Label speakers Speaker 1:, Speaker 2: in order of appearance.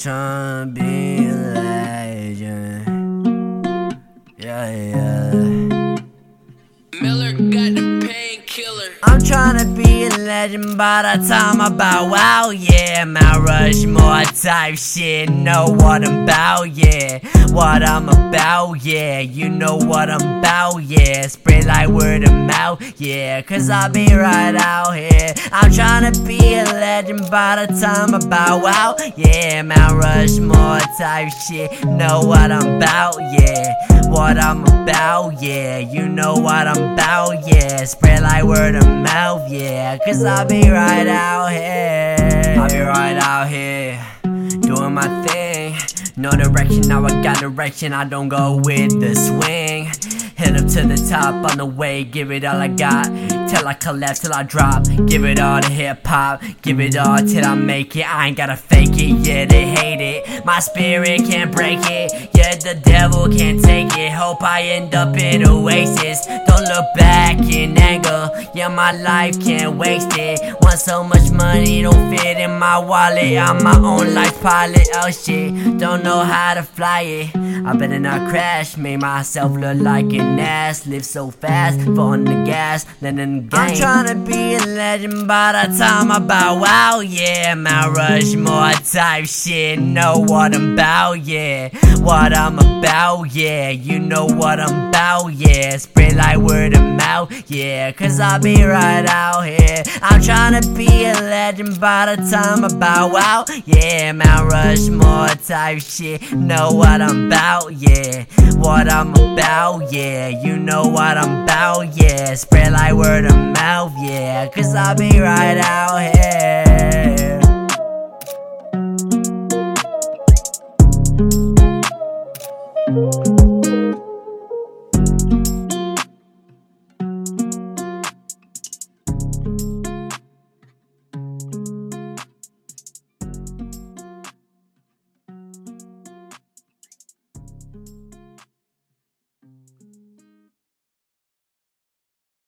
Speaker 1: tryna be a legend. Yeah, yeah.
Speaker 2: Miller got the painkiller.
Speaker 1: I'm tryna be a legend by the time I bow out, yeah. Mount Rushmore type shit, know what I'm about, yeah. What I'm about, yeah. You know what I'm about, yeah. Spread like word of mouth, yeah. Cause I'll be right out here. I'm tryna be a legend by the time I bow out, yeah. Mount Rushmore type shit, know what I'm about, yeah. What I'm about, yeah. You know what I'm about, yeah. Spread like word of mouth, yeah. Cause I'll be right out here. I'll be right out here. Doing my thing. No direction, now I got direction. I don't go with the swing. Head up to the top on the way, give it all I got. Till I collapse, till I drop. Give it all to hip hop. Give it all till I make it. I ain't gotta fake it, yeah, they hate it. My spirit can't break it, yeah, the devil can't take it. Hope I end up in Oasis. Don't look back in anger, yeah, my life can't waste it. Want so much money, don't fit in my wallet. I'm my own life pilot, oh shit. Don't know how to fly it. I better not crash, make myself look like an ass. Live so fast, foot on the gas, then in the game. I'm tryna be a legend by the time I bow out, yeah. Mount Rushmore type shit, know what I'm about, yeah. What I'm about, yeah. You know what I'm about, yeah. Spread like word of mouth, yeah. Cause I be right out here. I'm tryna be a legend by the time I bow out, yeah. Mount Rushmore type shit, know what I'm about, yeah. What I'm about, yeah. You know what I'm about, yeah. Spread like word of mouth, yeah. Cause I'll be right out here.